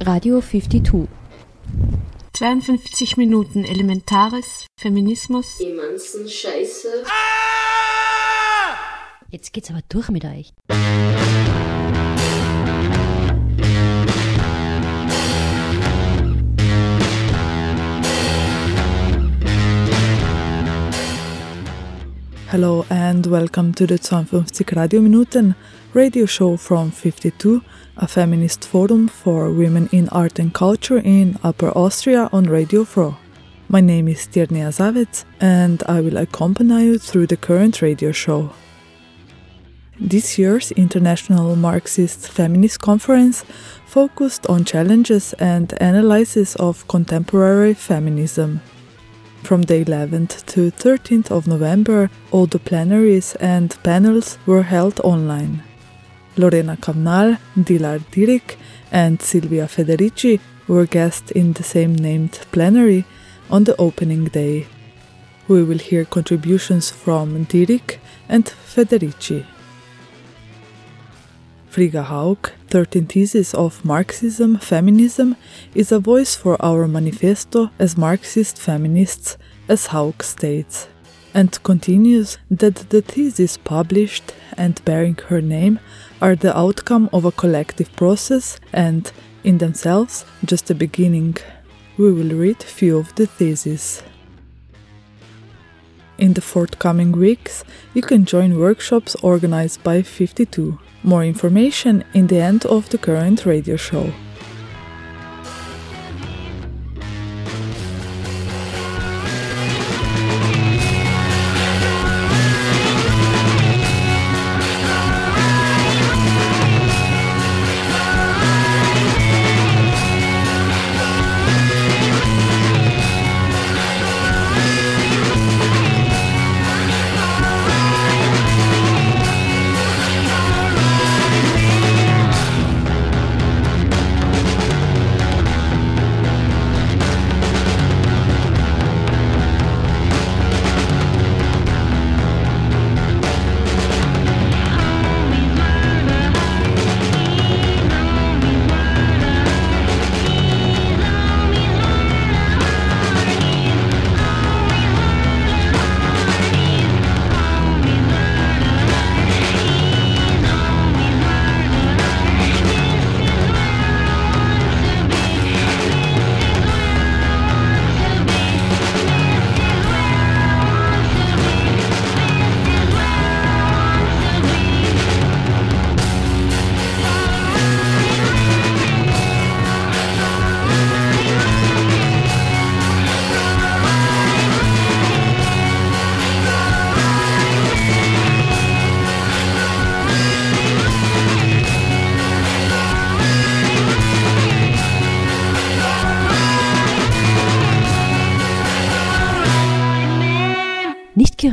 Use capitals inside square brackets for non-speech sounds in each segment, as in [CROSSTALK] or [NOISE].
Radio 52. 52 Minuten Elementares, Feminismus. Emanzen Scheiße. Jetzt geht's aber durch mit euch. Hello and welcome to the 52 Radio Minuten radio show from 52, a feminist forum for women in art and culture in Upper Austria on Radio Fro. My name is Tirnia Zavets and I will accompany you through the current radio show. This year's International Marxist Feminist Conference focused on challenges and analysis of contemporary feminism. From the 11th to 13th of November, all the plenaries and panels were held online. Lorena Cabnal, Dilar Dirik, and Silvia Federici were guests in the same named plenary on the opening day. We will hear contributions from Dirik and Federici. Frigga Haug, 13 Theses of Marxism Feminism, is a voice for our manifesto as Marxist feminists, as Haug states, and continues that the theses published and bearing her name are the outcome of a collective process and, in themselves, just a beginning. We will read few of the theses. In the forthcoming weeks, you can join workshops organized by 52. More information in the end of the current radio show.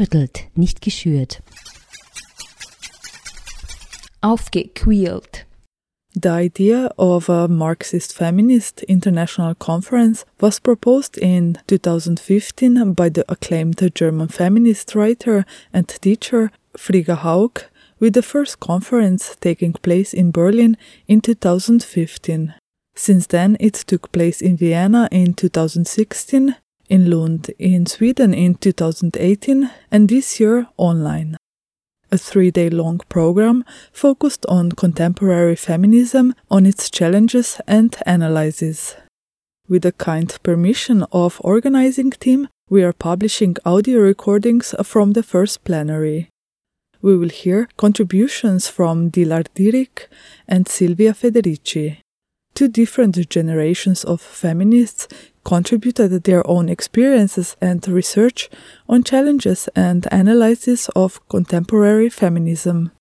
Gerüttelt, nicht geschürt. Aufgequält. The idea of a Marxist Feminist International Conference was proposed in 2015 by the acclaimed German feminist writer and teacher Frigga Haug, with the first conference taking place in Berlin in 2015. Since then, it took place in Vienna in 2016, in Lund in Sweden in 2018, and this year online a three day long program focused on contemporary feminism, on its challenges and analyses. With the kind permission of organizing team, we are publishing audio recordings from the first plenary. We will hear contributions from Dilar Dirik and Silvia Federici. Two different generations of feminists contributed their own experiences and research on challenges and analysis of contemporary feminism.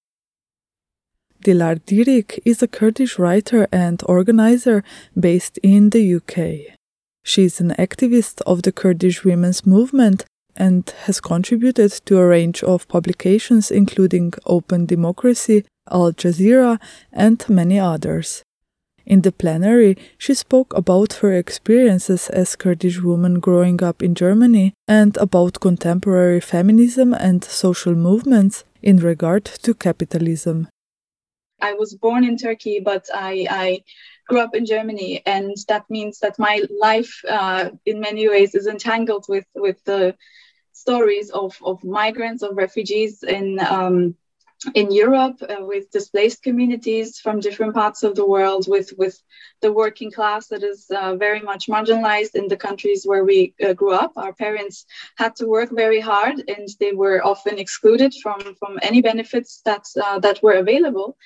Dilar Dirik is a Kurdish writer and organizer based in the UK. She is an activist of the Kurdish women's movement and has contributed to a range of publications including Open Democracy, Al Jazeera, and many others. In the plenary, she spoke about her experiences as Kurdish woman growing up in Germany and about contemporary feminism and social movements in regard to capitalism. I was born in Turkey, but I, I grew up in Germany, and that means that my life, uh, in many ways, is entangled with with the stories of of migrants, of refugees in. Um, in Europe, uh, with displaced communities from different parts of the world, with with the working class that is uh, very much marginalized in the countries where we uh, grew up. Our parents had to work very hard, and they were often excluded from from any benefits that uh, that were available.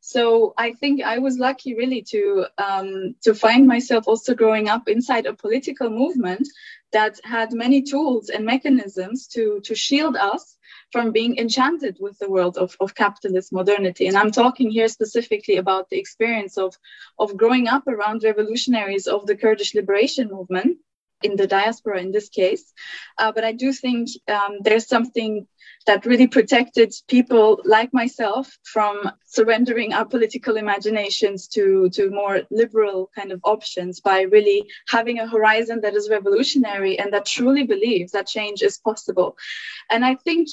So I think I was lucky really to um, to find myself also growing up inside a political movement that had many tools and mechanisms to to shield us from being enchanted with the world of, of capitalist modernity. And I'm talking here specifically about the experience of, of growing up around revolutionaries of the Kurdish liberation movement in the diaspora in this case. Uh, but I do think um, there's something that really protected people like myself from surrendering our political imaginations to, to more liberal kind of options by really having a horizon that is revolutionary and that truly believes that change is possible. And I think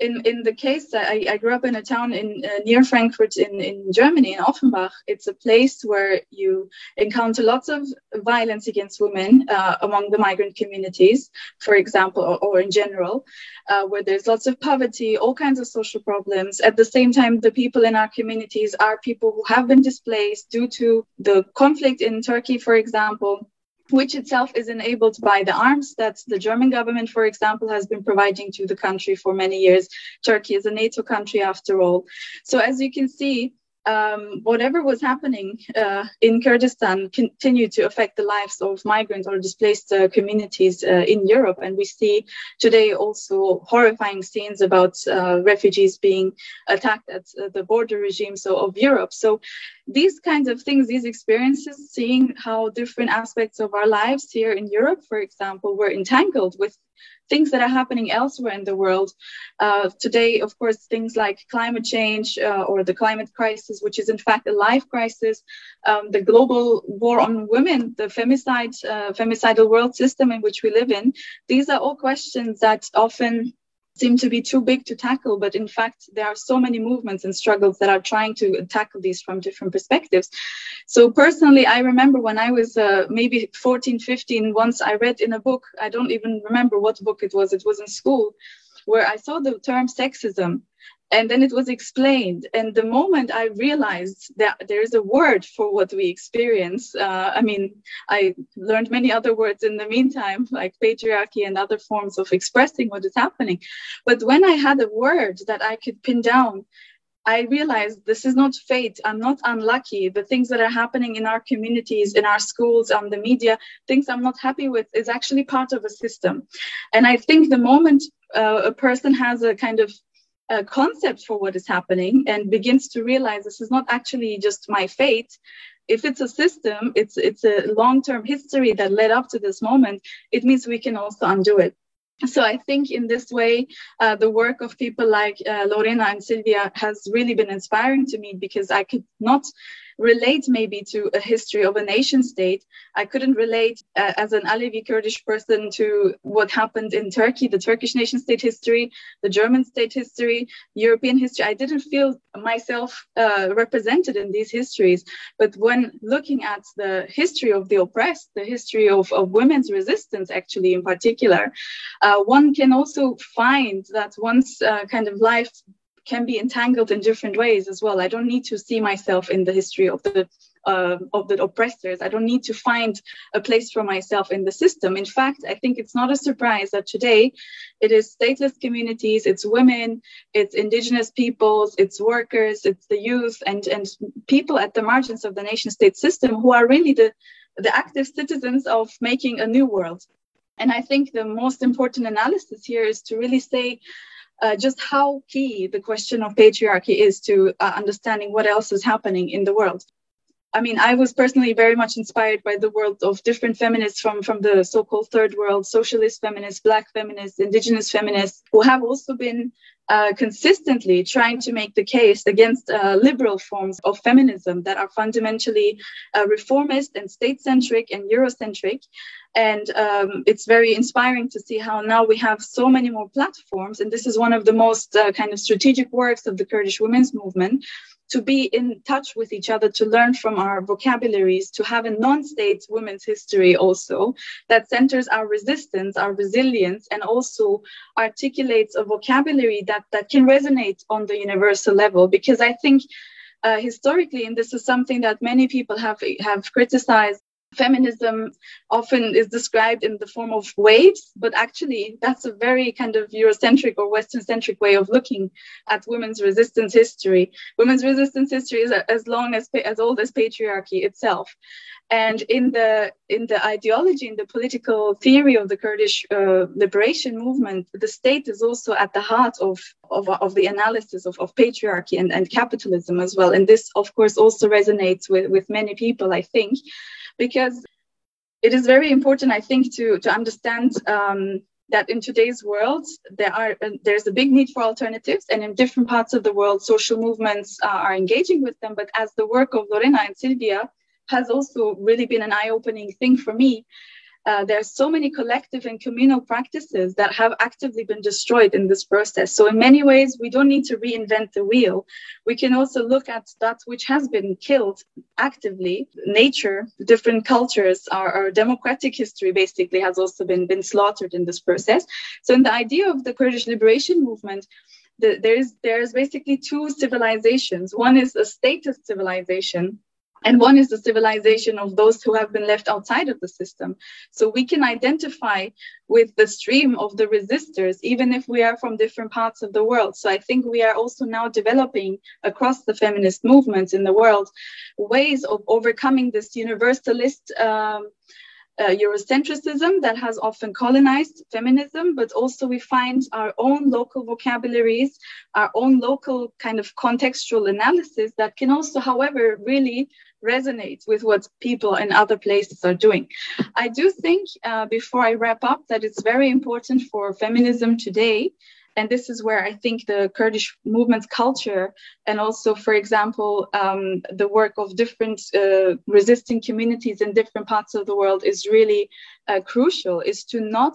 in, in the case I, I grew up in a town in uh, near Frankfurt in, in Germany in Offenbach. It's a place where you encounter lots of violence against women uh, among the migrant communities, for example, or, or in general, uh, where there's lots of poverty, all kinds of social problems. At the same time, the people in our communities are people who have been displaced due to the conflict in Turkey, for example which itself is enabled by the arms that the German government, for example, has been providing to the country for many years. Turkey is a NATO country after all. So, as you can see, um, whatever was happening uh, in Kurdistan continued to affect the lives of migrant or displaced uh, communities uh, in Europe. And we see today also horrifying scenes about uh, refugees being attacked at uh, the border regimes of Europe. So these kinds of things, these experiences, seeing how different aspects of our lives here in Europe, for example, were entangled with things that are happening elsewhere in the world. Uh, today, of course, things like climate change uh, or the climate crisis, which is in fact a life crisis, um, the global war on women, the femicide, uh, femicidal world system in which we live in, these are all questions that often seem to be too big to tackle but in fact there are so many movements and struggles that are trying to tackle these from different perspectives. So personally i remember when i was uh, maybe 14 15 once i read in a book i don't even remember what book it was it was in school where i saw the term sexism and then it was explained and the moment i realized that there is a word for what we experience uh, i mean i learned many other words in the meantime like patriarchy and other forms of expressing what is happening but when i had a word that i could pin down I realized this is not fate. I'm not unlucky. The things that are happening in our communities, in our schools, on the media, things I'm not happy with is actually part of a system. And I think the moment uh, a person has a kind of a concept for what is happening and begins to realize this is not actually just my fate. If it's a system it's it's a long-term history that led up to this moment it means we can also undo it. So I think in this way, uh, the work of people like uh, Lorena and Silvia has really been inspiring to me because I could not relate maybe to a history of a nation state. I couldn't relate uh, as an Alevi Kurdish person to what happened in Turkey, the Turkish nation state history, the German state history, European history. I didn't feel myself uh, represented in these histories. But when looking at the history of the oppressed, the history of, of women's resistance, actually, in particular, uh, one can also find that one's uh, kind of life can be entangled in different ways as well. I don't need to see myself in the history of the uh, of the oppressors. I don't need to find a place for myself in the system. In fact, I think it's not a surprise that today it is stateless communities, it's women, it's indigenous peoples, it's workers, it's the youth, and and people at the margins of the nation state system who are really the the active citizens of making a new world. And I think the most important analysis here is to really say uh, just how key the question of patriarchy is to uh, understanding what else is happening in the world. I mean, I was personally very much inspired by the world of different feminists from, from the so called third world, socialist feminists, black feminists, indigenous feminists, who have also been uh, consistently trying to make the case against uh, liberal forms of feminism that are fundamentally uh, reformist and state centric and Eurocentric. And um, it's very inspiring to see how now we have so many more platforms. And this is one of the most uh, kind of strategic works of the Kurdish women's movement to be in touch with each other, to learn from our vocabularies, to have a non-state women's history also that centers our resistance, our resilience, and also articulates a vocabulary that, that can resonate on the universal level. Because I think uh, historically, and this is something that many people have have criticized feminism often is described in the form of waves, but actually that's a very kind of Eurocentric or Western centric way of looking at women's resistance history. Women's resistance history is as long as as old as patriarchy itself. And in the in the ideology, in the political theory of the Kurdish uh, liberation movement, the state is also at the heart of of, of the analysis of, of patriarchy and, and capitalism as well. And this, of course, also resonates with, with many people, I think because it is very important, I think, to, to understand um, that in today's world there are uh, there's a big need for alternatives and in different parts of the world social movements uh, are engaging with them. But as the work of lorena and silvia has also really been an eye-opening thing for me uh, there are so many collective and communal practices that have actively been destroyed in this process. So, in many ways, we don't need to reinvent the wheel. We can also look at that which has been killed actively. Nature, different cultures, our, our democratic history basically has also been, been slaughtered in this process. So, in the idea of the Kurdish liberation movement, the, there's there's basically two civilizations. One is a statist civilization, and one is the civilization of those who have been left outside of the system. So we can identify with the stream of the resistors, even if we are from different parts of the world. So I think we are also now developing across the feminist movements in the world ways of overcoming this universalist. Um, uh, that has often colonized feminism, but also we find our own local vocabularies, our own local kind of contextual analysis that can also, however, really resonate with what people in other places are doing. I do think, uh, before I wrap up, that it's very important for feminism today. And this is where I think the Kurdish movement's culture, and also, for example, um, the work of different uh, resisting communities in different parts of the world is really uh, crucial, is to not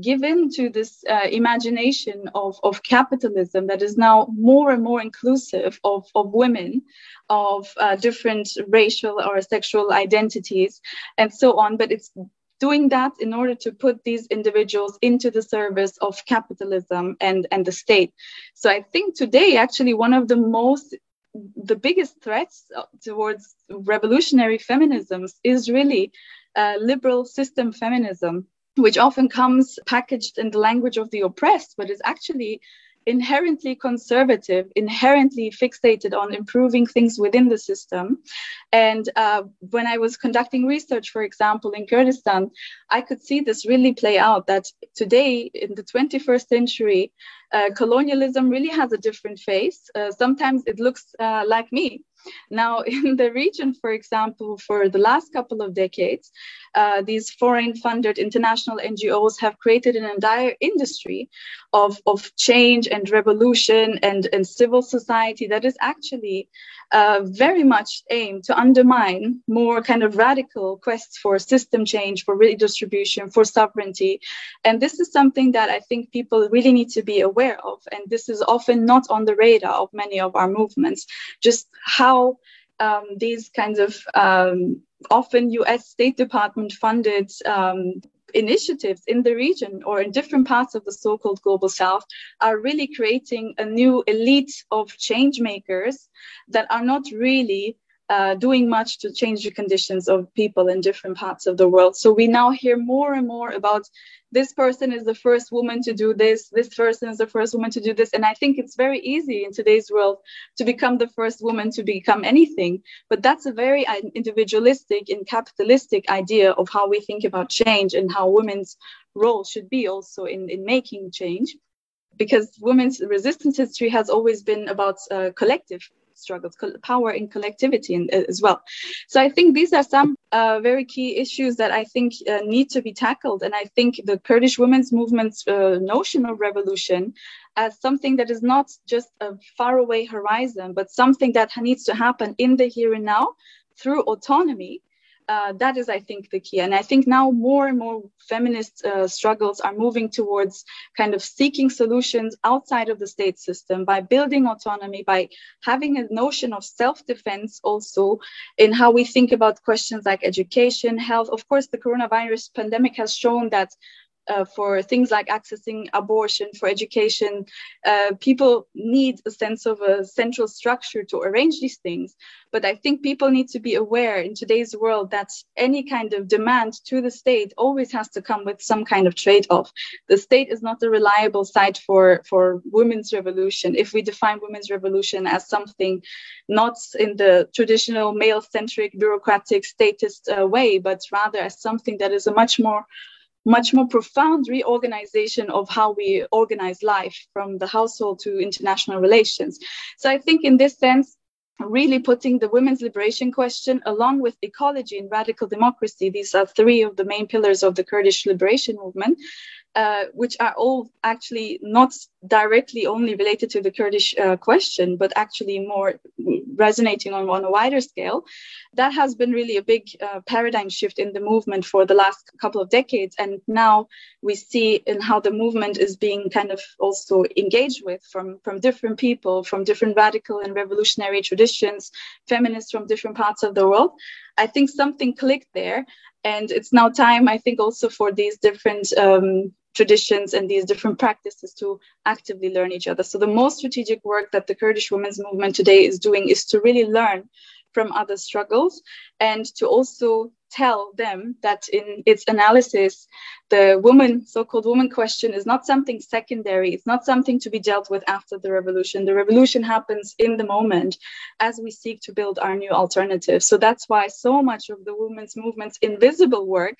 give in to this uh, imagination of, of capitalism that is now more and more inclusive of, of women, of uh, different racial or sexual identities, and so on. But it's doing that in order to put these individuals into the service of capitalism and, and the state. So I think today, actually, one of the most the biggest threats towards revolutionary feminisms is really uh, liberal system feminism which often comes packaged in the language of the oppressed, but is actually inherently conservative, inherently fixated on improving things within the system. And uh, when I was conducting research, for example, in Kurdistan, I could see this really play out that today, in the 21st century, uh, colonialism really has a different face. Uh, sometimes it looks uh, like me. Now, [LAUGHS] in the region, for example, for the last couple of decades, uh, these foreign funded international NGOs have created an entire industry of, of change and revolution and, and civil society that is actually uh, very much aimed to undermine more kind of radical quests for system change, for redistribution, for sovereignty. And this is something that I think people really need to be aware of. And this is often not on the radar of many of our movements, just how um, these kinds of um, often US State Department funded um, initiatives in the region or in different parts of the so-called global south are really creating a new elite of change makers that are not really uh, doing much to change the conditions of people in different parts of the world. So we now hear more and more about this person is the first woman to do this, this person is the first woman to do this. And I think it's very easy in today's world to become the first woman to become anything. But that's a very uh, individualistic and capitalistic idea of how we think about change and how women's role should be also in, in making change. Because women's resistance history has always been about uh, collective struggles, power in collectivity uh, as well. So I think these are some uh, very key issues that I think uh, need to be tackled. And I think the Kurdish women's movement's uh, notion of revolution as something that is not just a faraway horizon, but something that needs to happen in the here and now through autonomy uh, that is, I think, the key. And I think now more and more feminist uh, struggles are moving towards kind of seeking solutions outside of the state system by building autonomy, by having a notion of self defense also in how we think about questions like education, health. Of course, the coronavirus pandemic has shown that uh, for things like accessing abortion, for education. Uh, people need a sense of a central structure to arrange these things. But I think people need to be aware in today's world that any kind of demand to the state always has to come with some kind of trade off. The state is not a reliable site for, for women's revolution. If we define women's revolution as something not in the traditional male centric, bureaucratic, statist uh, way, but rather as something that is a much more much more profound reorganization of how we organize life from the household to international relations. So I think in this sense, really putting the women's liberation question along with ecology and radical democracy, these are three of the main pillars of the Kurdish liberation movement, uh, which are all actually not directly only related to the Kurdish uh, question, but actually more resonating on, on a wider scale. That has been really a big uh, paradigm shift in the movement for the last couple of decades. And now we see in how the movement is being kind of also engaged with from, from different people, from different radical and revolutionary traditions, feminists from different parts of the world. I think something clicked there. And it's now time, I think, also for these different um, traditions and these different practices to actively learn each other. So the most strategic work that the Kurdish women's movement today is doing is to really learn from other struggles and to also tell them that in its analysis, the woman, so-called woman question is not something secondary. It's not something to be dealt with after the revolution. The revolution happens in the moment as we seek to build our new alternative. So that's why so much of the women's movement's invisible work,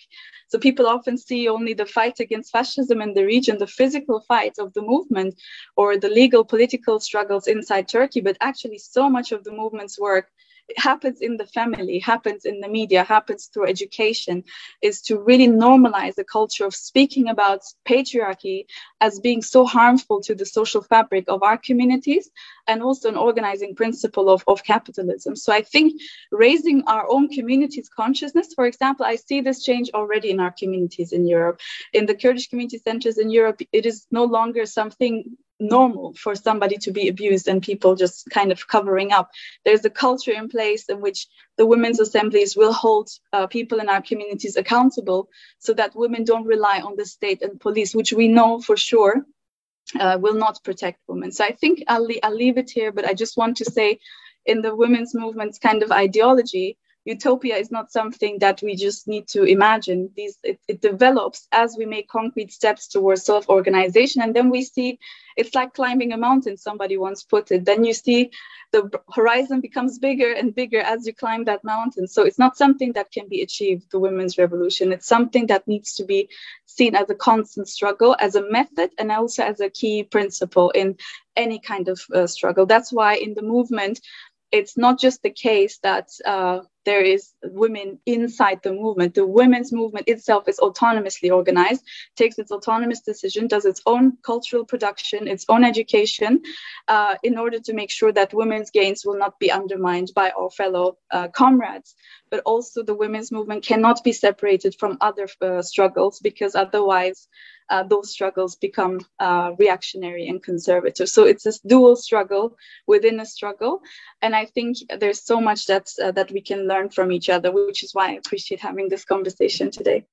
so people often see only the fight against fascism in the region, the physical fight of the movement or the legal political struggles inside Turkey, but actually so much of the movement's work it happens in the family, happens in the media, happens through education, is to really normalize the culture of speaking about patriarchy as being so harmful to the social fabric of our communities and also an organizing principle of, of capitalism. So I think raising our own communities' consciousness, for example, I see this change already in our communities in Europe. In the Kurdish community centers in Europe, it is no longer something normal for somebody to be abused and people just kind of covering up. There's a culture in place in which the women's assemblies will hold uh, people in our communities accountable so that women don't rely on the state and police, which we know for sure uh, will not protect women. So I think I'll, I'll leave it here, but I just want to say in the women's movement's kind of ideology, utopia is not something that we just need to imagine. These it, it develops as we make concrete steps towards self-organization, and then we see it's like climbing a mountain. Somebody once put it. Then you see the horizon becomes bigger and bigger as you climb that mountain. So it's not something that can be achieved. The women's revolution. It's something that needs to be seen as a constant struggle, as a method, and also as a key principle in any kind of uh, struggle. That's why in the movement it's not just the case that uh, there is women inside the movement. The women's movement itself is autonomously organized, takes its autonomous decision, does its own cultural production, its own education, uh, in order to make sure that women's gains will not be undermined by our fellow uh, comrades. But also, the women's movement cannot be separated from other uh, struggles because otherwise, uh, those struggles become uh, reactionary and conservative. So it's this dual struggle within a struggle, and I think there's so much that uh, that we can learn from each other, which is why I appreciate having this conversation today.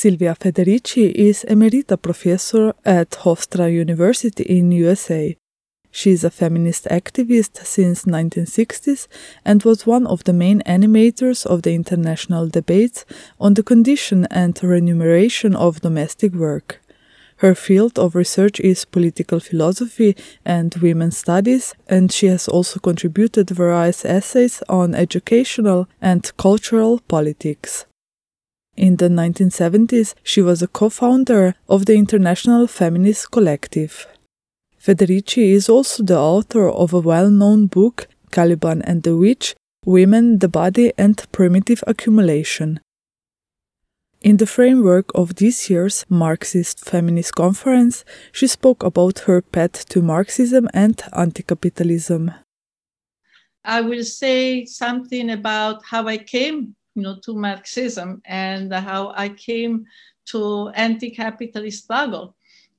Silvia Federici is emerita professor at Hofstra University in USA. She is a feminist activist since 1960s and was one of the main animators of the international debates on the condition and remuneration of domestic work. Her field of research is political philosophy and women's studies, and she has also contributed various essays on educational and cultural politics. In the 1970s, she was a co founder of the International Feminist Collective. Federici is also the author of a well known book, Caliban and the Witch Women, the Body, and Primitive Accumulation. In the framework of this year's Marxist Feminist Conference, she spoke about her path to Marxism and anti capitalism. I will say something about how I came you know, to Marxism and how I came to anti-capitalist struggle.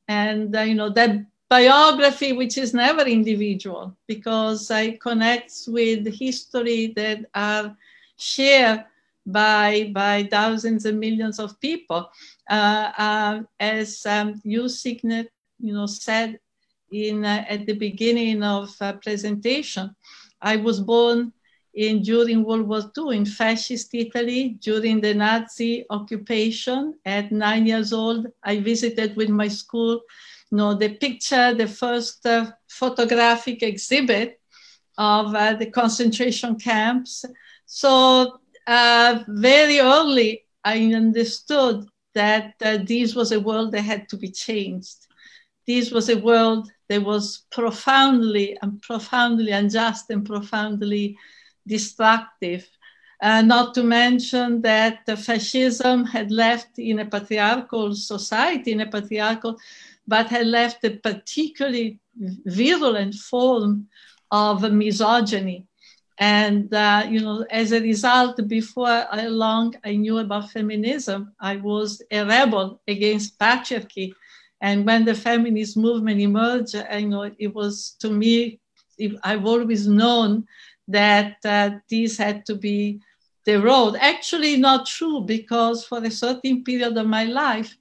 And, uh, you know, that biography, which is never individual, because I connect with history that are shared by, by thousands and millions of people. Uh, uh, as um, you, Signet, you know, said in, uh, at the beginning of uh, presentation, I was born in during World War II in fascist Italy during the Nazi occupation. At nine years old, I visited with my school, you know, the picture, the first uh, photographic exhibit of uh, the concentration camps. So uh, very early, I understood that uh, this was a world that had to be changed. This was a world that was profoundly and profoundly unjust and profoundly destructive. Uh, not to mention that fascism had left in a patriarchal society, in a patriarchal, but had left a particularly virulent form of misogyny. And, uh, you know, as a result, before I long I knew about feminism, I was a rebel against patriarchy. And when the feminist movement emerged, I know it was to me, I've always known that uh, this had to be the road. Actually, not true, because for a certain period of my life,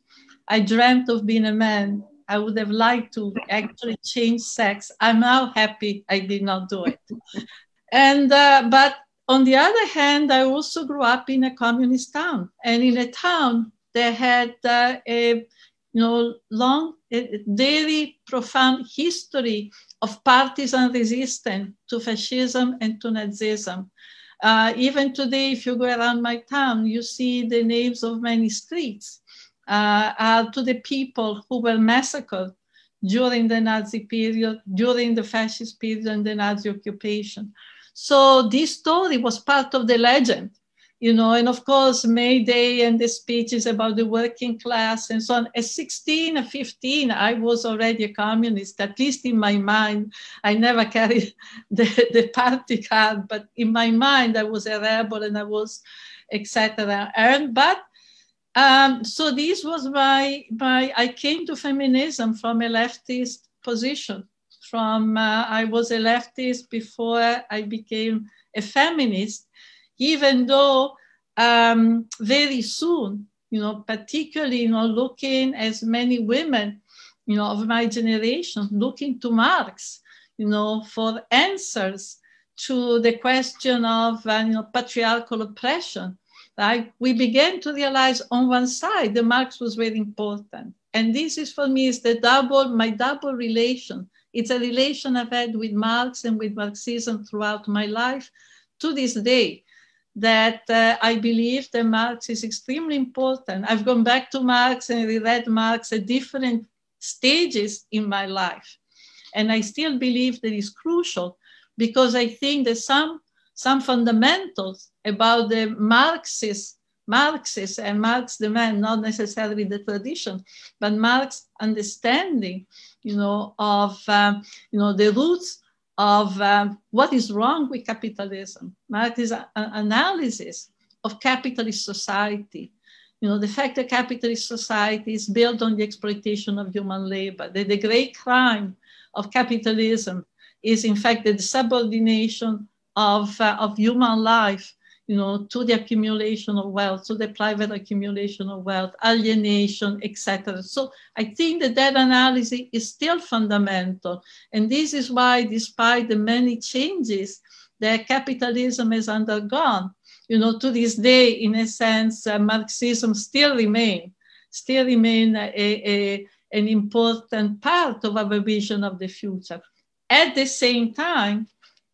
I dreamt of being a man. I would have liked to actually change sex. I'm now happy I did not do it. [LAUGHS] and uh, but on the other hand, I also grew up in a communist town, and in a town that had uh, a you know long, a very profound history of partisan resistance to fascism and to Nazism. Uh, even today, if you go around my town, you see the names of many streets uh, are to the people who were massacred during the Nazi period, during the fascist period and the Nazi occupation. So this story was part of the legend, you know, and of course, May Day and the speeches about the working class and so on. At 16 or 15, I was already a communist, at least in my mind. I never carried [LAUGHS] the, the party card, but in my mind, I was a rebel and I was, etc. And but um, so this was my, my, I came to feminism from a leftist position. From, uh, I was a leftist before I became a feminist, even though um, very soon, you know, particularly, you know, looking as many women, you know, of my generation, looking to Marx, you know, for answers to the question of, uh, you know, patriarchal oppression right? We began to realize on one side the Marx was very important. And this is for me is the double, my double relation. It's a relation I've had with Marx and with Marxism throughout my life to this day that uh, I believe that Marx is extremely important. I've gone back to Marx and reread Marx at different stages in my life. And I still believe that is crucial because I think that some some fundamentals about the Marxist, Marxist and Marx the man, not necessarily the tradition, but Marx understanding, you know, of um, you know the roots of um, what is wrong with capitalism. Marx's analysis of capitalist society. You know, the fact that capitalist society is built on the exploitation of human labor, that the great crime of capitalism is in fact the subordination of, uh, of human life you know, to the accumulation of wealth, to the private accumulation of wealth, alienation, etc. So I think that that analysis is still fundamental. And this is why, despite the many changes that capitalism has undergone, you know, to this day, in a sense, uh, Marxism still remain, still remain a, a, an important part of our vision of the future. At the same time,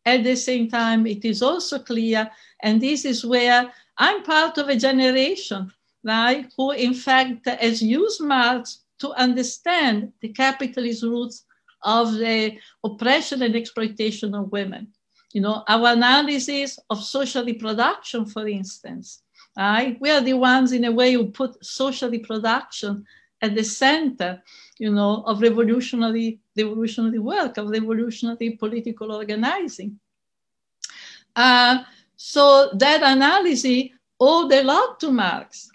at the same time, it is also clear, and this is where I'm part of a generation, right, who in fact has used Marx to understand the capitalist roots of the oppression and exploitation of women. You know, our analysis of social reproduction, for instance, right? We are the ones in a way who put social reproduction at the center, you know, of revolutionary revolutionary work, of the evolutionary political organizing. Uh, so that analysis owed a lot to Marx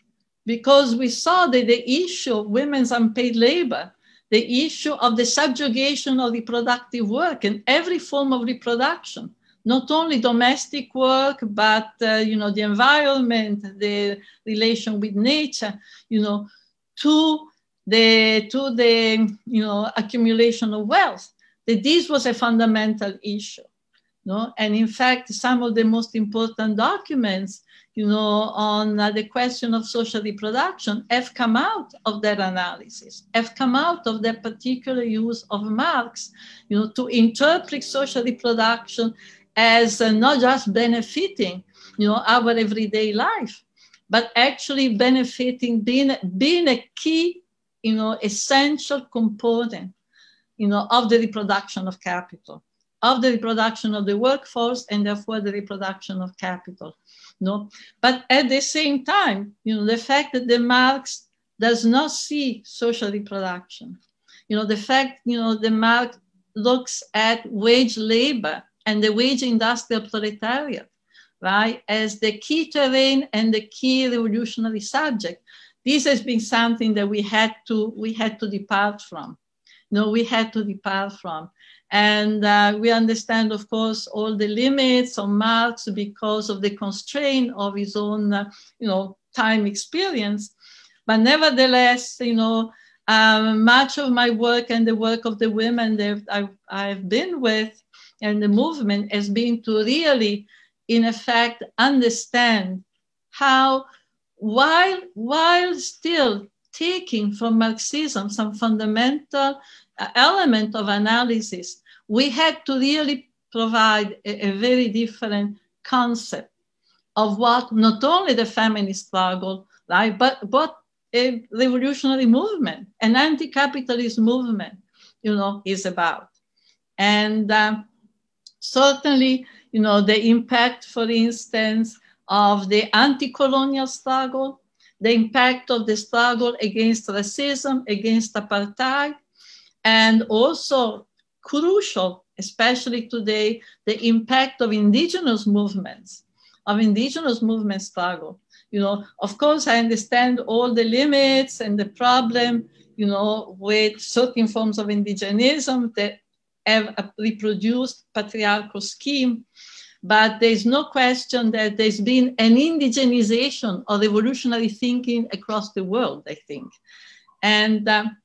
because we saw that the issue of women's unpaid labor, the issue of the subjugation of reproductive work and every form of reproduction, not only domestic work, but uh, you know the environment, the relation with nature, you know, to the to the you know accumulation of wealth that this was a fundamental issue no? and in fact some of the most important documents you know on uh, the question of social reproduction have come out of that analysis have come out of that particular use of marx you know to interpret social reproduction as uh, not just benefiting you know our everyday life but actually benefiting being being a key you know, essential component, you know, of the reproduction of capital, of the reproduction of the workforce, and therefore the reproduction of capital. No, but at the same time, you know, the fact that the Marx does not see social reproduction, you know, the fact, you know, the Marx looks at wage labor and the wage industrial proletariat, right, as the key terrain and the key revolutionary subject this has been something that we had to we had to depart from. No, we had to depart from. And uh, we understand, of course, all the limits on Marx because of the constraint of his own, uh, you know, time experience. But nevertheless, you know, um, much of my work and the work of the women that I've, I've been with and the movement has been to really, in effect, understand how while, while still taking from Marxism some fundamental uh, element of analysis, we had to really provide a, a very different concept of what not only the feminist struggle, right, but, but a revolutionary movement, an anti-capitalist movement, you know, is about. And um, certainly, you know, the impact, for instance, of the anti-colonial struggle, the impact of the struggle against racism, against apartheid, and also crucial, especially today, the impact of indigenous movements, of indigenous movement struggle. You know, of course, I understand all the limits and the problem, you know, with certain forms of indigenism that have reproduced patriarchal scheme. But there's no question that there's been an indigenization of evolutionary thinking across the world, I think. And um,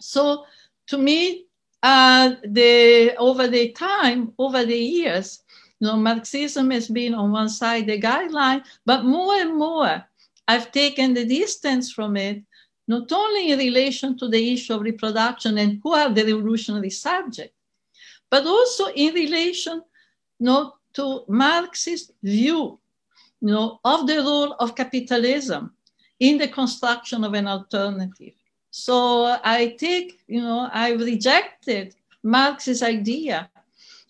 so to me, uh, the, over the time, over the years, you know, Marxism has been on one side the guideline, but more and more I've taken the distance from it, not only in relation to the issue of reproduction and who are the revolutionary subject, but also in relation you know, to Marxist view you know, of the role of capitalism in the construction of an alternative. So uh, I take, you know, I rejected Marx's idea,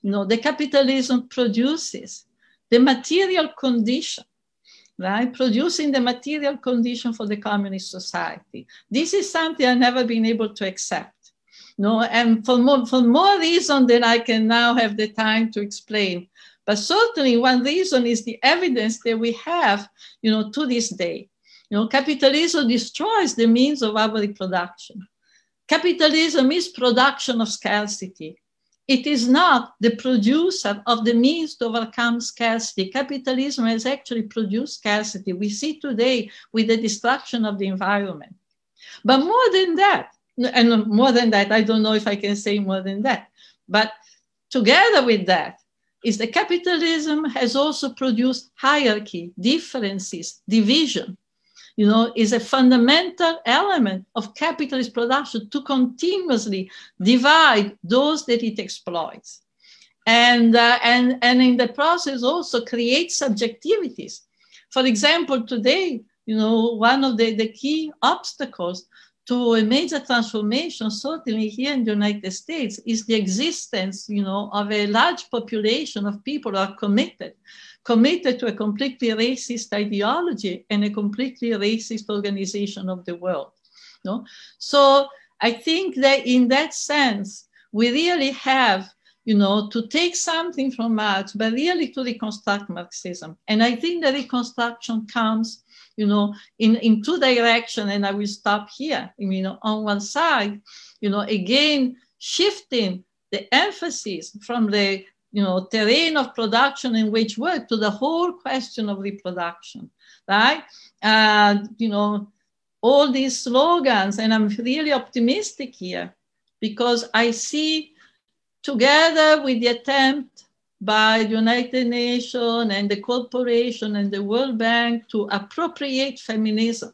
you know, the capitalism produces the material condition, right? Producing the material condition for the communist society. This is something I've never been able to accept. No, and for more, for more reason than I can now have the time to explain. But certainly one reason is the evidence that we have, you know, to this day. You know, capitalism destroys the means of our reproduction. Capitalism is production of scarcity. It is not the producer of the means to overcome scarcity. Capitalism has actually produced scarcity. We see today with the destruction of the environment. But more than that, and more than that, I don't know if I can say more than that, but together with that, is that capitalism has also produced hierarchy, differences, division you know, is a fundamental element of capitalist production to continuously divide those that it exploits. And, uh, and, and in the process also create subjectivities. For example, today, you know, one of the, the key obstacles to a major transformation, certainly here in the United States, is the existence, you know, of a large population of people who are committed committed to a completely racist ideology and a completely racist organization of the world. No? So I think that in that sense, we really have you know, to take something from Marx, but really to reconstruct Marxism. And I think the reconstruction comes, you know, in, in two directions, and I will stop here. You know, on one side, you know, again, shifting the emphasis from the you know, terrain of production and wage work to the whole question of reproduction, right? And, you know, all these slogans, and I'm really optimistic here because I see together with the attempt by the United Nations and the corporation and the World Bank to appropriate feminism.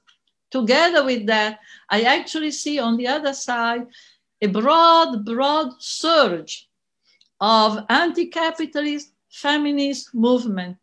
Together with that, I actually see on the other side a broad, broad surge of anti-capitalist feminist movement,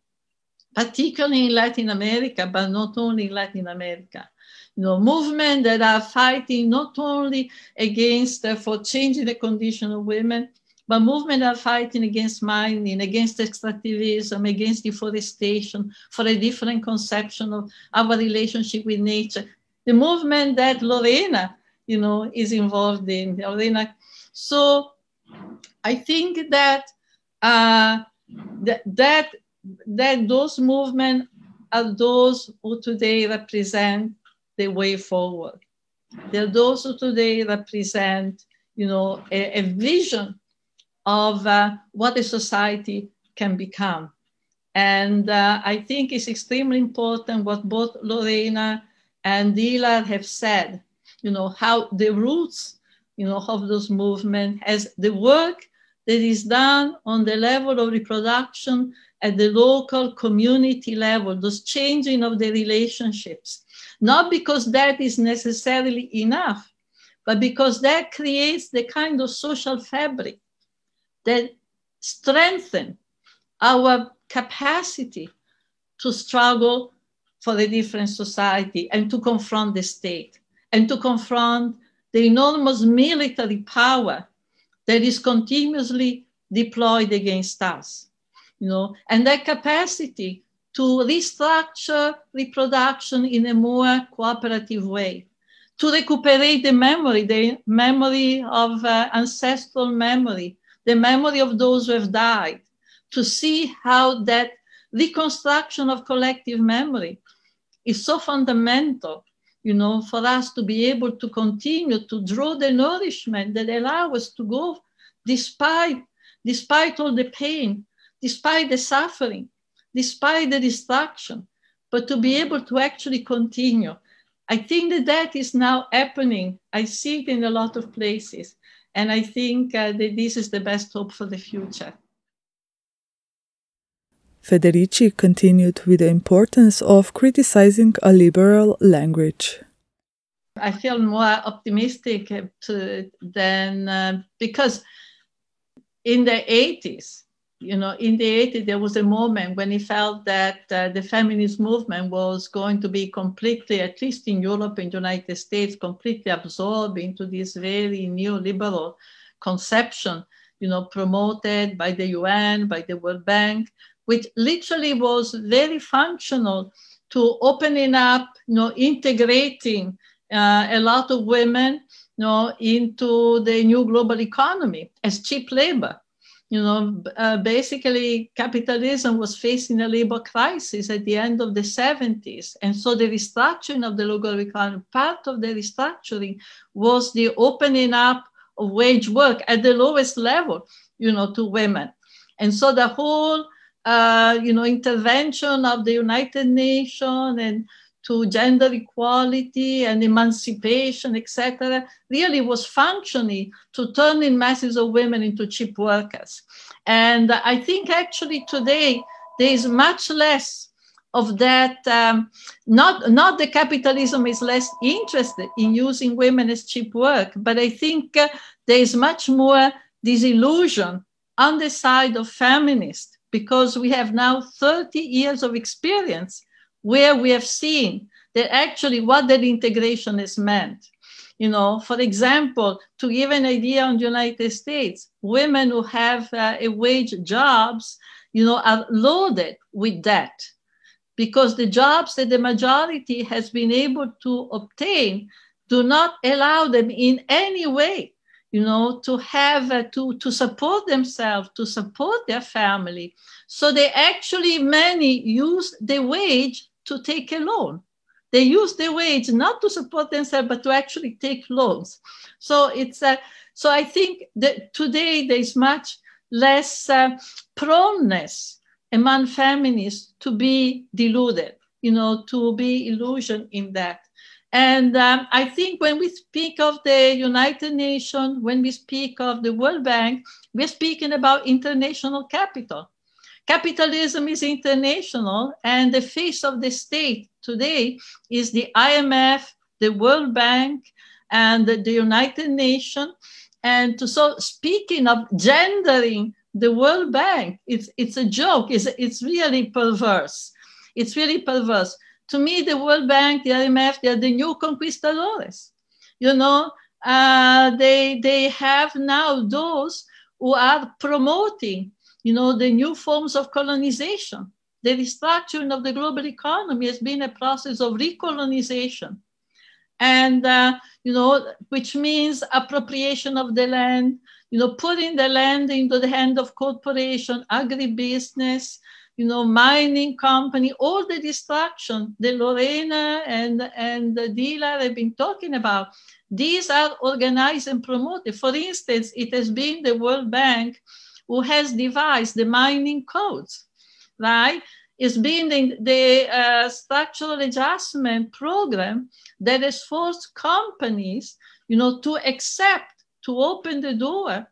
particularly in Latin America, but not only in Latin America. You know, movements that are fighting not only against uh, for changing the condition of women, but movements are fighting against mining, against extractivism, against deforestation, for a different conception of our relationship with nature. The movement that Lorena, you know, is involved in. Lorena. So I think that uh, that, that those movements are those who today represent the way forward. They're those who today represent, you know, a, a vision of uh, what a society can become. And uh, I think it's extremely important what both Lorena and Dilar have said, you know, how the roots, you know, of those movements as the work that is done on the level of reproduction at the local community level, those changing of the relationships. Not because that is necessarily enough, but because that creates the kind of social fabric that strengthen our capacity to struggle for a different society and to confront the state and to confront the enormous military power that is continuously deployed against us you know and that capacity to restructure reproduction in a more cooperative way to recuperate the memory the memory of uh, ancestral memory the memory of those who have died to see how that reconstruction of collective memory is so fundamental you know for us to be able to continue to draw the nourishment that allow us to go despite despite all the pain despite the suffering despite the destruction but to be able to actually continue. I think that that is now happening. I see it in a lot of places and i think uh, that this is the best hope for the future Federici continued with the importance of criticizing a liberal language. I feel more optimistic to, than uh, because in the 80s, you know, in the 80s, there was a moment when he felt that uh, the feminist movement was going to be completely, at least in Europe and United States, completely absorbed into this very neoliberal conception, you know, promoted by the UN, by the World Bank, which literally was very functional to opening up, you know, integrating uh, a lot of women, you know, into the new global economy as cheap labor. You know, uh, basically, capitalism was facing a labor crisis at the end of the 70s. And so the restructuring of the global economy, part of the restructuring was the opening up of wage work at the lowest level, you know, to women. And so the whole uh, you know, intervention of the United Nations and to gender equality and emancipation, etc., really was functioning to turning masses of women into cheap workers. And I think actually today there is much less of that. Um, not not the capitalism is less interested in using women as cheap work, but I think uh, there is much more disillusion on the side of feminists because we have now 30 years of experience where we have seen that actually what that integration has meant. You know, for example, to give an idea on the United States, women who have uh, a wage jobs, you know, are loaded with debt because the jobs that the majority has been able to obtain do not allow them in any way you know, to have uh, to to support themselves, to support their family. So they actually many use the wage to take a loan. They use the wage not to support themselves, but to actually take loans. So it's uh, so I think that today there is much less uh, proneness among feminists to be deluded, you know, to be illusion in that. And um, I think when we speak of the United Nations, when we speak of the World Bank, we're speaking about international capital. Capitalism is international, and the face of the state today is the IMF, the World Bank, and the, United Nations. And so, speaking of gendering the World Bank, it's, it's a joke, it's, it's really perverse. It's really perverse to me, the World Bank, the IMF, they're the new conquistadores. You know, uh, they they have now those who are promoting, you know, the new forms of colonization. The restructuring of the global economy has been a process of recolonization, and uh, you know, which means appropriation of the land, you know, putting the land into the hand of corporation, agribusiness, you know, mining company, all the destruction that Lorena and, and Dilar have been talking about, these are organized and promoted. For instance, it has been the World Bank who has devised the mining codes, right? It's been the, the uh, structural adjustment program that has forced companies, you know, to accept, to open the door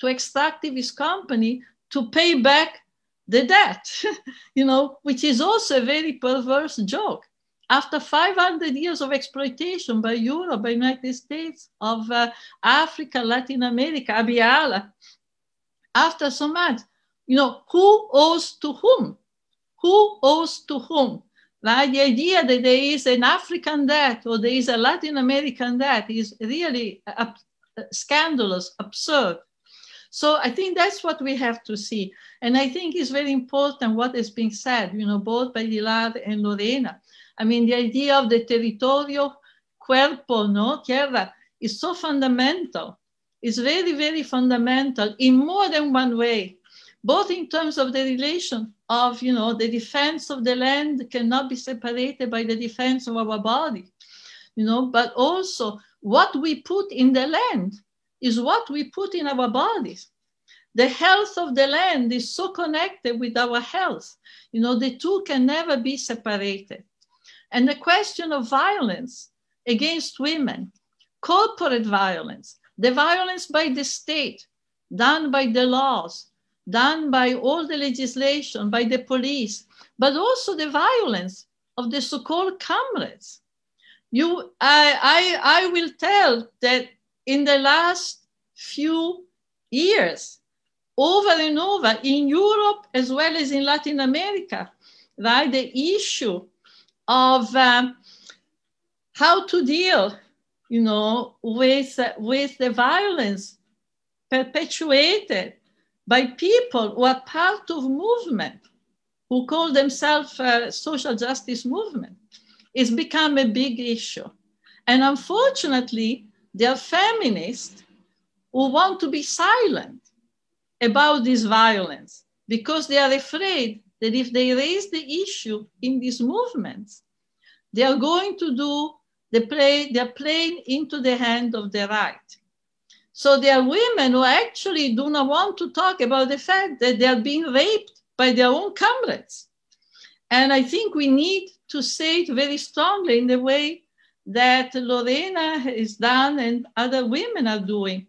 to extractivist company to pay back the debt, [LAUGHS] you know, which is also a very perverse joke. After 500 years of exploitation by Europe, by United States, of uh, Africa, Latin America, Abya Yala, after so much, you know, who owes to whom? who owes to whom. The idea that there is an African debt or there is a Latin American debt is really ab- scandalous, absurd. So I think that's what we have to see. And I think it's very important what is being said, you know, both by Dilar and Lorena. I mean, the idea of the territorio, cuerpo, no, tierra, is so fundamental. It's very, very fundamental in more than one way, both in terms of the relation of, you know, the defense of the land cannot be separated by the defense of our body, you know, but also what we put in the land is what we put in our bodies. The health of the land is so connected with our health. You know, the two can never be separated. And the question of violence against women, corporate violence, the violence by the state, done by the laws, done by all the legislation, by the police, but also the violence of the so-called comrades. You, I, I, I will tell that in the last few years, over and over in Europe as well as in Latin America, right? The issue of um, how to deal, you know, with, with the violence perpetuated by people who are part of movement, who call themselves uh, social justice movement, it's become a big issue. And unfortunately, there are feminists who want to be silent about this violence because they are afraid that if they raise the issue in these movements, they are going to do the play, they're playing into the hand of the right. So there are women who actually do not want to talk about the fact that they are being raped by their own comrades. And I think we need to say it very strongly in the way that Lorena has done and other women are doing,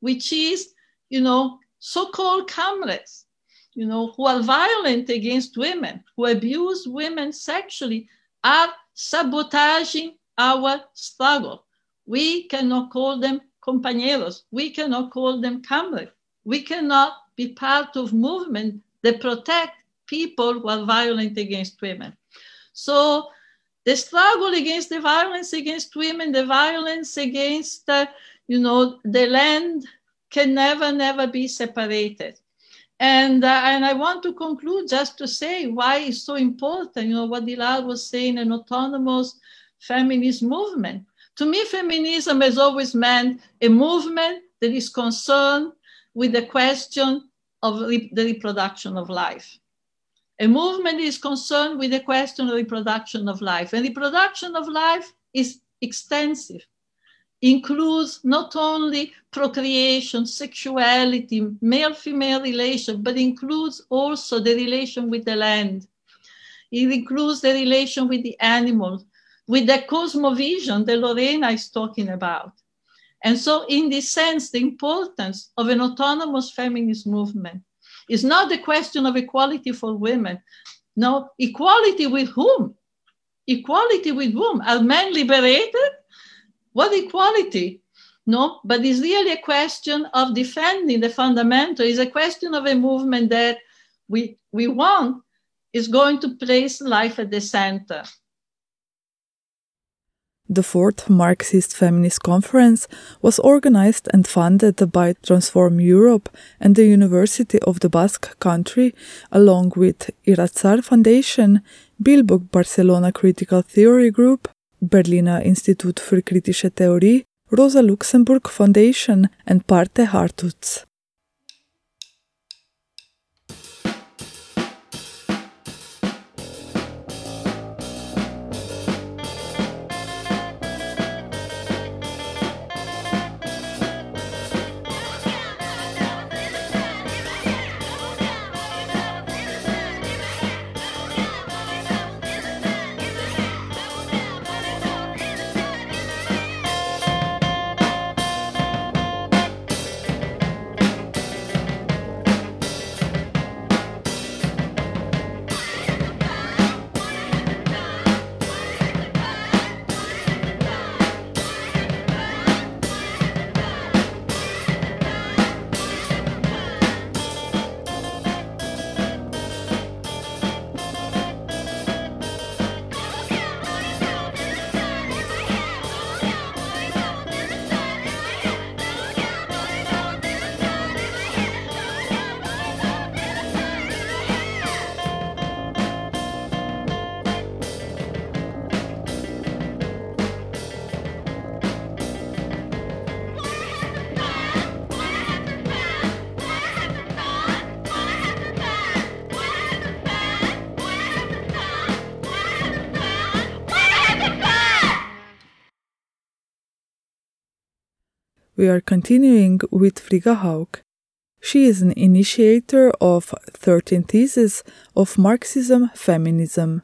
which is, you know, so-called comrades, you know, who are violent against women, who abuse women sexually, are sabotaging our struggle. We cannot call them compañeros. We cannot call them comrades. We cannot be part of movement that protect people who are violent against women. So the struggle against the violence against women, the violence against, uh, you know, the land can never, never be separated. And, uh, and I want to conclude just to say why it's so important, you know, what Dilar was saying, an autonomous feminist movement. To me, feminism has always meant a movement that is concerned with the question of re- the reproduction of life. A movement is concerned with the question of reproduction of life. And reproduction of life is extensive, includes not only procreation, sexuality, male female relation, but includes also the relation with the land. It includes the relation with the animals, with the cosmovision that Lorena is talking about. And so, in this sense, the importance of an autonomous feminist movement is not the question of equality for women. No, equality with whom? Equality with whom? Are men liberated? What equality? No, but it's really a question of defending the fundamental. It's a question of a movement that we, we want is going to place life at the center. The fourth Marxist Feminist Conference was organized and funded by Transform Europe and the University of the Basque Country, along with Iratzar Foundation, Bilbo Barcelona Critical Theory Group, Berliner Institut für kritische Theorie, Rosa Luxemburg Foundation, and Parte Hartuz. We are continuing with Frigga Haug. She is an initiator of 13 Theses of Marxism Feminism.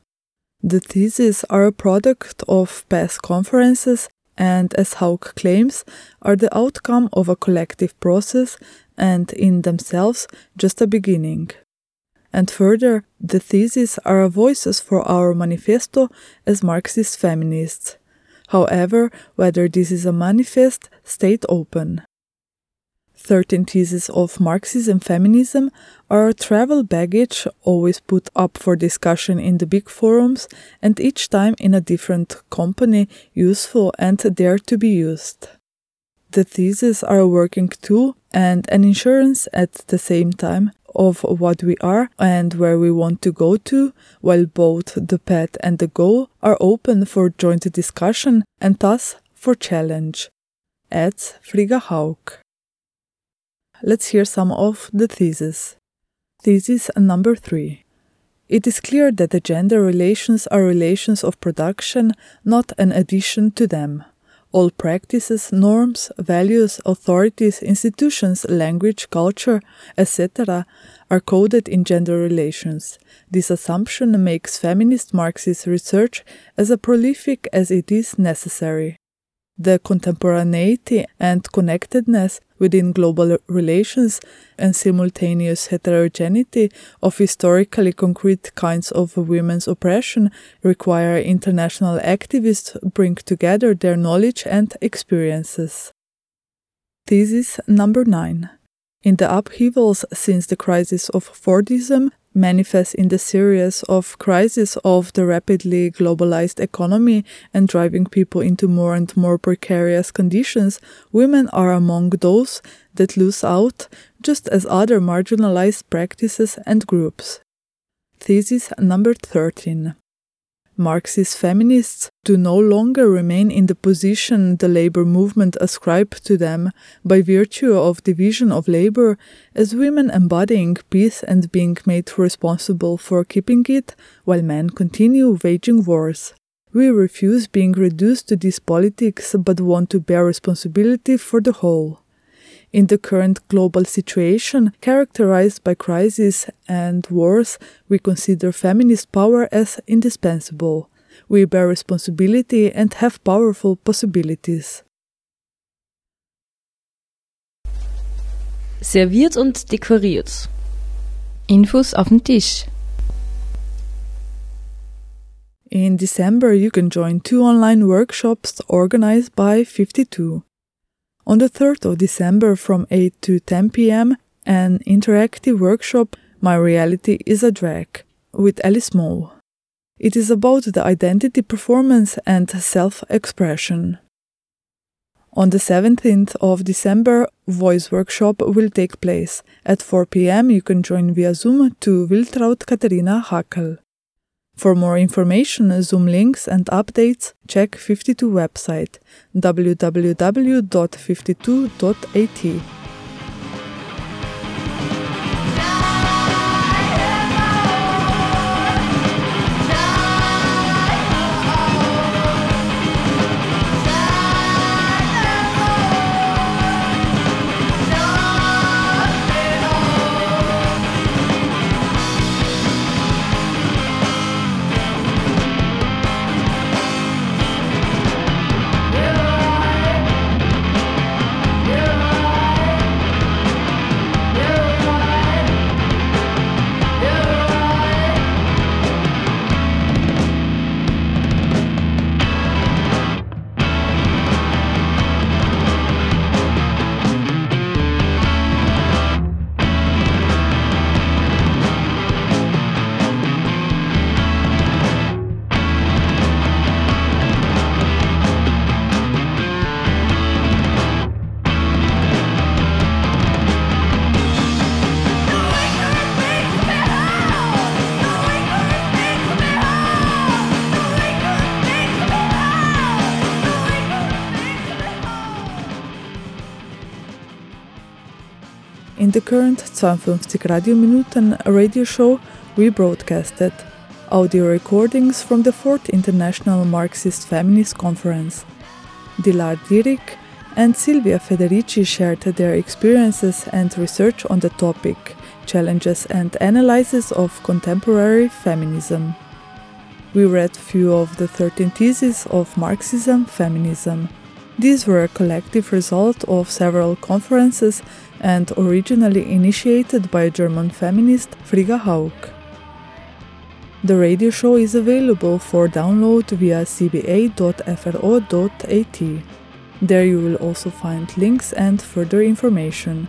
The theses are a product of past conferences and, as Haug claims, are the outcome of a collective process and, in themselves, just a beginning. And further, the theses are voices for our manifesto as Marxist feminists. However, whether this is a manifest stayed open. 13 Theses of Marxism Feminism are travel baggage always put up for discussion in the big forums and each time in a different company, useful and there to be used. The theses are a working tool and an insurance at the same time of what we are and where we want to go to, while both the path and the goal are open for joint discussion and thus for challenge. Adds Frigga Haug let's hear some of the theses. Thesis number three. It is clear that the gender relations are relations of production, not an addition to them. All practices, norms, values, authorities, institutions, language, culture, etc., are coded in gender relations. This assumption makes feminist Marxist research as prolific as it is necessary. The contemporaneity and connectedness within global relations and simultaneous heterogeneity of historically concrete kinds of women's oppression require international activists bring together their knowledge and experiences. Thesis number 9. In the upheavals since the crisis of Fordism, manifest in the series of crises of the rapidly globalized economy and driving people into more and more precarious conditions, women are among those that lose out, just as other marginalized practices and groups. Thesis number 13. Marxist feminists do no longer remain in the position the labor movement ascribed to them by virtue of division of labor as women embodying peace and being made responsible for keeping it while men continue waging wars. We refuse being reduced to these politics but want to bear responsibility for the whole. In the current global situation, characterized by crises and wars, we consider feminist power as indispensable. We bear responsibility and have powerful possibilities. Serviert und dekoriert. Infos auf dem Tisch. In December, you can join two online workshops organized by FIFTITU%. On the 3rd of December from 8 to 10 pm, an interactive workshop, My Reality is a Drag, with Alice Moe. It is about the identity performance and self expression. On the 17th of December, Voice Workshop will take place. At 4 pm, you can join via Zoom to Wiltraud Katharina Hakel. For more information, Zoom links, and updates, check FIFTITU% website www.fiftitu.at. the current FIFTITU% Radio Minuten radio show, we broadcasted audio recordings from the 4th International Marxist Feminist Conference. Dilar Dirik, and Silvia Federici shared their experiences and research on the topic, challenges and analysis of contemporary feminism. We read few of the 13 theses of Marxism feminism. These were a collective result of several conferences and originally initiated by German feminist Frigga Haug. The radio show is available for download via cba.fro.at. There you will also find links and further information.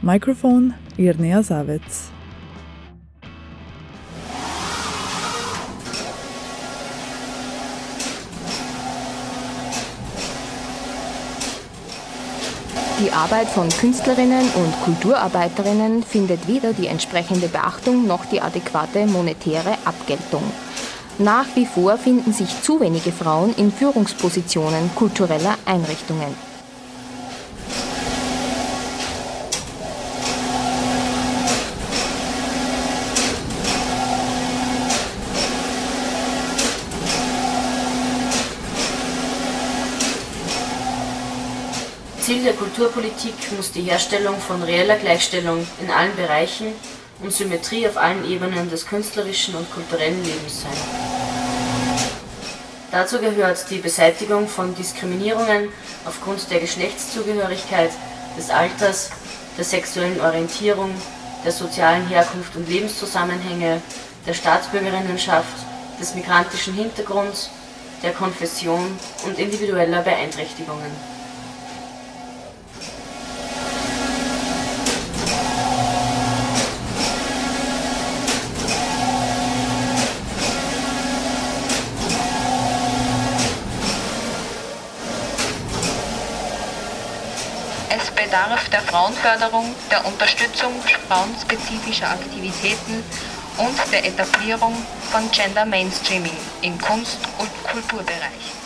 Microphone Irnea Zavec. Die Arbeit von Künstlerinnen und Kulturarbeiterinnen findet weder die entsprechende Beachtung noch die adäquate monetäre Abgeltung. Nach wie vor finden sich zu wenige Frauen in Führungspositionen kultureller Einrichtungen. Der Kulturpolitik muss die Herstellung von reeller Gleichstellung in allen Bereichen und Symmetrie auf allen Ebenen des künstlerischen und kulturellen Lebens sein. Dazu gehört die Beseitigung von Diskriminierungen aufgrund der Geschlechtszugehörigkeit, des Alters, der sexuellen Orientierung, der sozialen Herkunft und Lebenszusammenhänge, der Staatsbürgerinnenschaft, des migrantischen Hintergrunds, der Konfession und individueller Beeinträchtigungen. Bedarf der Frauenförderung, der Unterstützung frauenspezifischer Aktivitäten und der Etablierung von Gender Mainstreaming im Kunst- und Kulturbereich.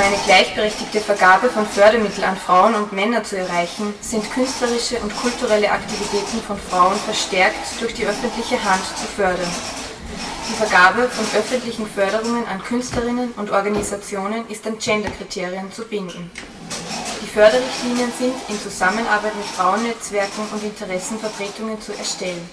Um eine gleichberechtigte Vergabe von Fördermitteln an Frauen und Männer zu erreichen, sind künstlerische und kulturelle Aktivitäten von Frauen verstärkt durch die öffentliche Hand zu fördern. Die Vergabe von öffentlichen Förderungen an Künstlerinnen und Organisationen ist an Genderkriterien zu binden. Die Förderrichtlinien sind in Zusammenarbeit mit Frauennetzwerken und Interessenvertretungen zu erstellen.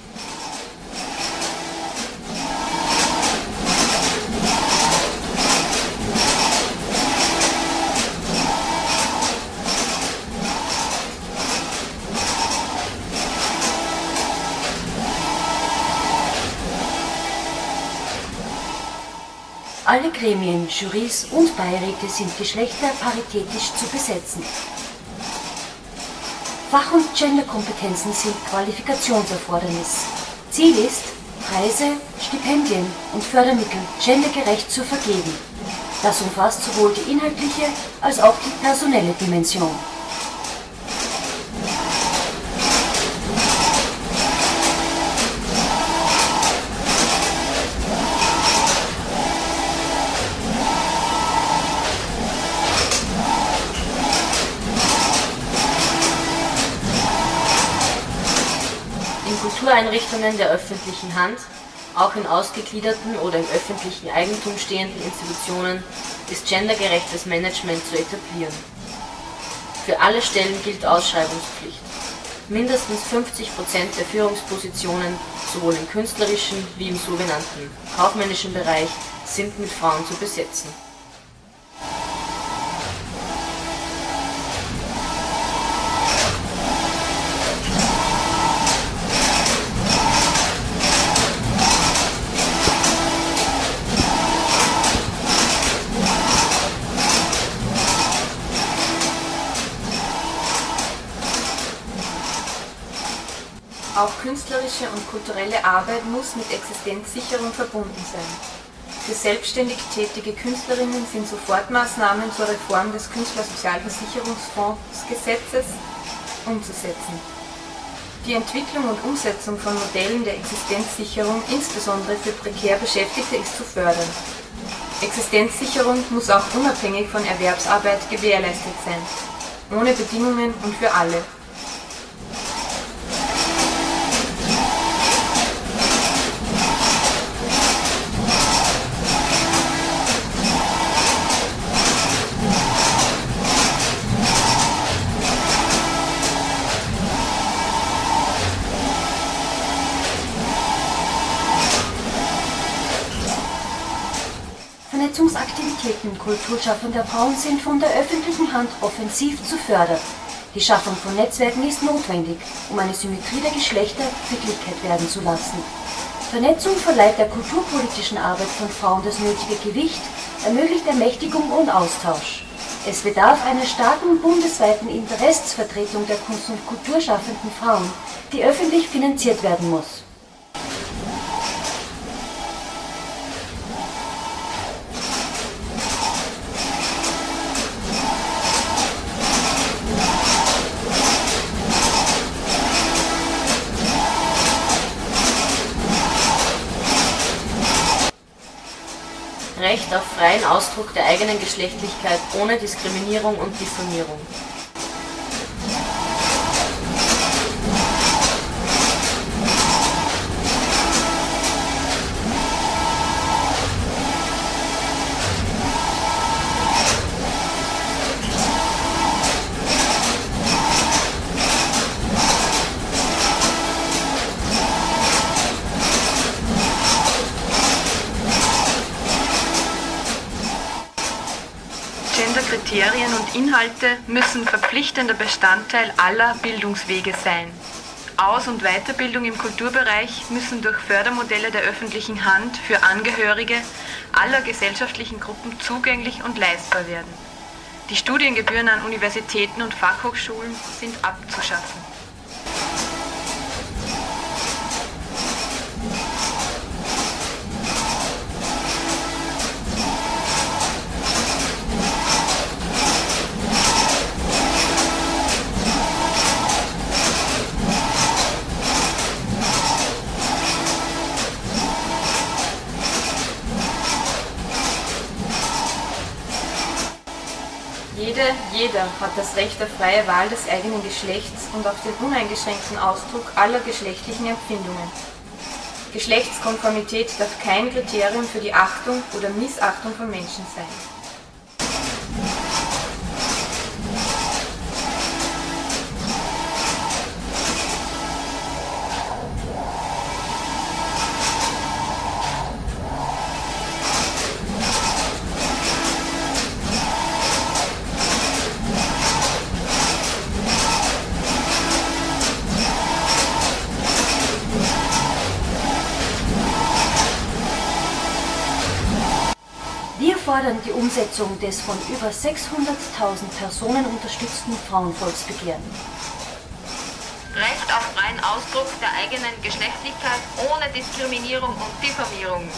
Alle Gremien, Jurys und Beiräte sind geschlechterparitätisch zu besetzen. Fach- und Genderkompetenzen sind Qualifikationserfordernis. Ziel ist, Preise, Stipendien und Fördermittel gendergerecht zu vergeben. Das umfasst sowohl die inhaltliche als auch die personelle Dimension. Kultureinrichtungen der öffentlichen Hand, auch in ausgegliederten oder im öffentlichen Eigentum stehenden Institutionen, ist gendergerechtes Management zu etablieren. Für alle Stellen gilt Ausschreibungspflicht. Mindestens 50 Prozent der Führungspositionen, sowohl im künstlerischen wie im sogenannten kaufmännischen Bereich, sind mit Frauen zu besetzen. Künstlerische und kulturelle Arbeit muss mit Existenzsicherung verbunden sein. Für selbstständig tätige Künstlerinnen sind Sofortmaßnahmen zur Reform des Künstlersozialversicherungsfondsgesetzes umzusetzen. Die Entwicklung und Umsetzung von Modellen der Existenzsicherung, insbesondere für prekär Beschäftigte, ist zu fördern. Existenzsicherung muss auch unabhängig von Erwerbsarbeit gewährleistet sein, ohne Bedingungen und für alle. Kulturschaffender Frauen sind von der öffentlichen Hand offensiv zu fördern. Die Schaffung von Netzwerken ist notwendig, um eine Symmetrie der Geschlechter Wirklichkeit werden zu lassen. Vernetzung verleiht der kulturpolitischen Arbeit von Frauen das nötige Gewicht, ermöglicht Ermächtigung und Austausch. Es bedarf einer starken bundesweiten Interessensvertretung der Kunst- und Kulturschaffenden Frauen, die öffentlich finanziert werden muss. Ausdruck der eigenen Geschlechtlichkeit ohne Diskriminierung und Diffamierung. Kriterien und Inhalte müssen verpflichtender Bestandteil aller Bildungswege sein. Aus- und Weiterbildung im Kulturbereich müssen durch Fördermodelle der öffentlichen Hand für Angehörige aller gesellschaftlichen Gruppen zugänglich und leistbar werden. Die Studiengebühren an Universitäten und Fachhochschulen sind abzuschaffen. Jeder hat das Recht auf freie Wahl des eigenen Geschlechts und auf den uneingeschränkten Ausdruck aller geschlechtlichen Empfindungen. Geschlechtskonformität darf kein Kriterium für die Achtung oder Missachtung von Menschen sein. Umsetzung des von über 600.000 Personen unterstützten Frauenvolksbegehren. Recht auf freien Ausdruck der eigenen Geschlechtlichkeit ohne Diskriminierung und Diffamierung.